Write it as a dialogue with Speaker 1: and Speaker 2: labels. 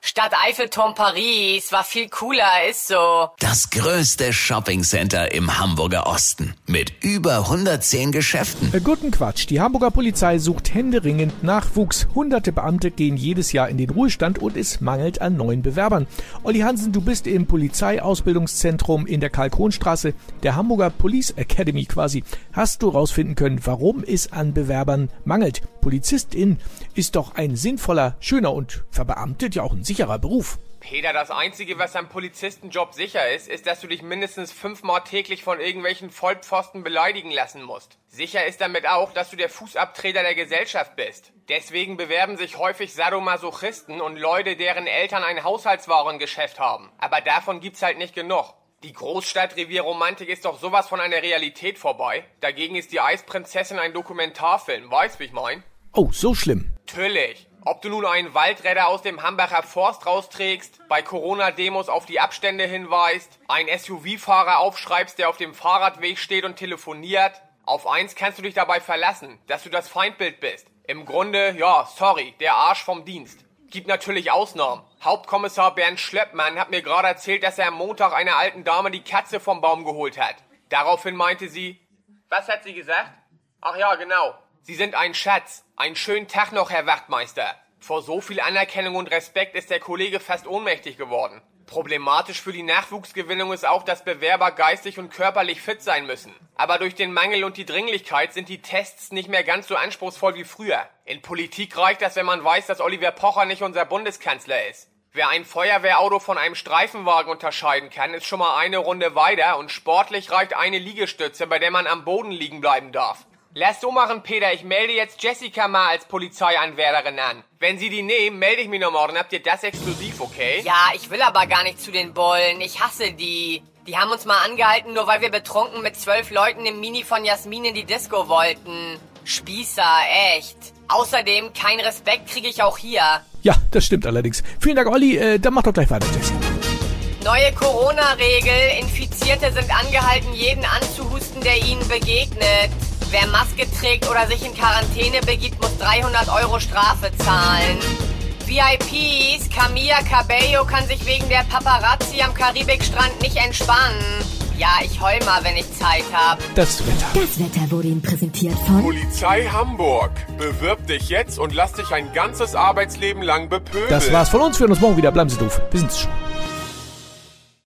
Speaker 1: Stadt Eiffelturm Paris war viel cooler, ist so.
Speaker 2: Das größte Shoppingcenter im Hamburger Osten mit über 110 Geschäften.
Speaker 3: Äh, guten Quatsch. Die Hamburger Polizei sucht händeringend Nachwuchs. Hunderte Beamte gehen jedes Jahr in den Ruhestand und es mangelt an neuen Bewerbern. Olli Hansen, du bist im Polizeiausbildungszentrum in der Karl-Kohn-Straße, der Hamburger Police Academy quasi. Hast du rausfinden können, warum es an Bewerbern mangelt? Polizistin ist doch ein sinnvoller, schöner und verbeamtet ja auch ein sicherer Beruf.
Speaker 4: Peter, das Einzige, was am Polizistenjob sicher ist, ist, dass du dich mindestens fünfmal täglich von irgendwelchen Vollpfosten beleidigen lassen musst. Sicher ist damit auch, dass du der Fußabtreter der Gesellschaft bist. Deswegen bewerben sich häufig Sadomasochisten und Leute, deren Eltern ein Haushaltswarengeschäft haben. Aber davon gibt's halt nicht genug. Die Großstadtrevierromantik ist doch sowas von einer Realität vorbei. Dagegen ist die Eisprinzessin ein Dokumentarfilm, weißt wie ich mein?
Speaker 3: Oh, so schlimm.
Speaker 4: Natürlich. Ob du nun einen Waldredder aus dem Hambacher Forst rausträgst, bei Corona-Demos auf die Abstände hinweist, einen SUV-Fahrer aufschreibst, der auf dem Fahrradweg steht und telefoniert, auf eins kannst du dich dabei verlassen, dass du das Feindbild bist. Im Grunde, ja, sorry, der Arsch vom Dienst. Gibt natürlich Ausnahmen. Hauptkommissar Bernd Schlöppmann hat mir gerade erzählt, dass er am Montag einer alten Dame die Katze vom Baum geholt hat. Daraufhin meinte sie, was hat sie gesagt? Ach ja, genau. Sie sind ein Schatz. Einen schönen Tag noch, Herr Wachtmeister. Vor so viel Anerkennung und Respekt ist der Kollege fast ohnmächtig geworden. Problematisch für die Nachwuchsgewinnung ist auch, dass Bewerber geistig und körperlich fit sein müssen. Aber durch den Mangel und die Dringlichkeit sind die Tests nicht mehr ganz so anspruchsvoll wie früher. In Politik reicht das, wenn man weiß, dass Oliver Pocher nicht unser Bundeskanzler ist. Wer ein Feuerwehrauto von einem Streifenwagen unterscheiden kann, ist schon mal eine Runde weiter und sportlich reicht eine Liegestütze, bei der man am Boden liegen bleiben darf. Lass so machen, Peter. Ich melde jetzt Jessica mal als Polizeianwärterin an. Wenn Sie die nehmen, melde ich mich noch morgen. Habt ihr das exklusiv, okay?
Speaker 1: Ja, ich will aber gar nicht zu den Bullen. Ich hasse die. Die haben uns mal angehalten, nur weil wir betrunken mit zwölf Leuten im Mini von Jasmin in die Disco wollten. Spießer, echt. Außerdem, kein Respekt kriege ich auch hier.
Speaker 3: Ja, das stimmt allerdings. Vielen Dank, Olli. Äh, dann mach doch gleich weiter, Jessie.
Speaker 1: Neue Corona-Regel. Infizierte sind angehalten, jeden anzuhusten, der ihnen begegnet. Wer Maske trägt oder sich in Quarantäne begibt, muss 300 Euro Strafe zahlen. VIPs, Camilla Cabello kann sich wegen der Paparazzi am Karibikstrand nicht entspannen. Ja, ich heul mal, wenn ich Zeit habe.
Speaker 3: Das Wetter.
Speaker 5: Das Wetter wurde Ihnen präsentiert von
Speaker 6: Polizei Hamburg. Bewirb dich jetzt und lass dich ein ganzes Arbeitsleben lang bepöbeln.
Speaker 3: Das war's von uns. Wir hören uns morgen wieder. Bleiben Sie doof. Wir sind's schon.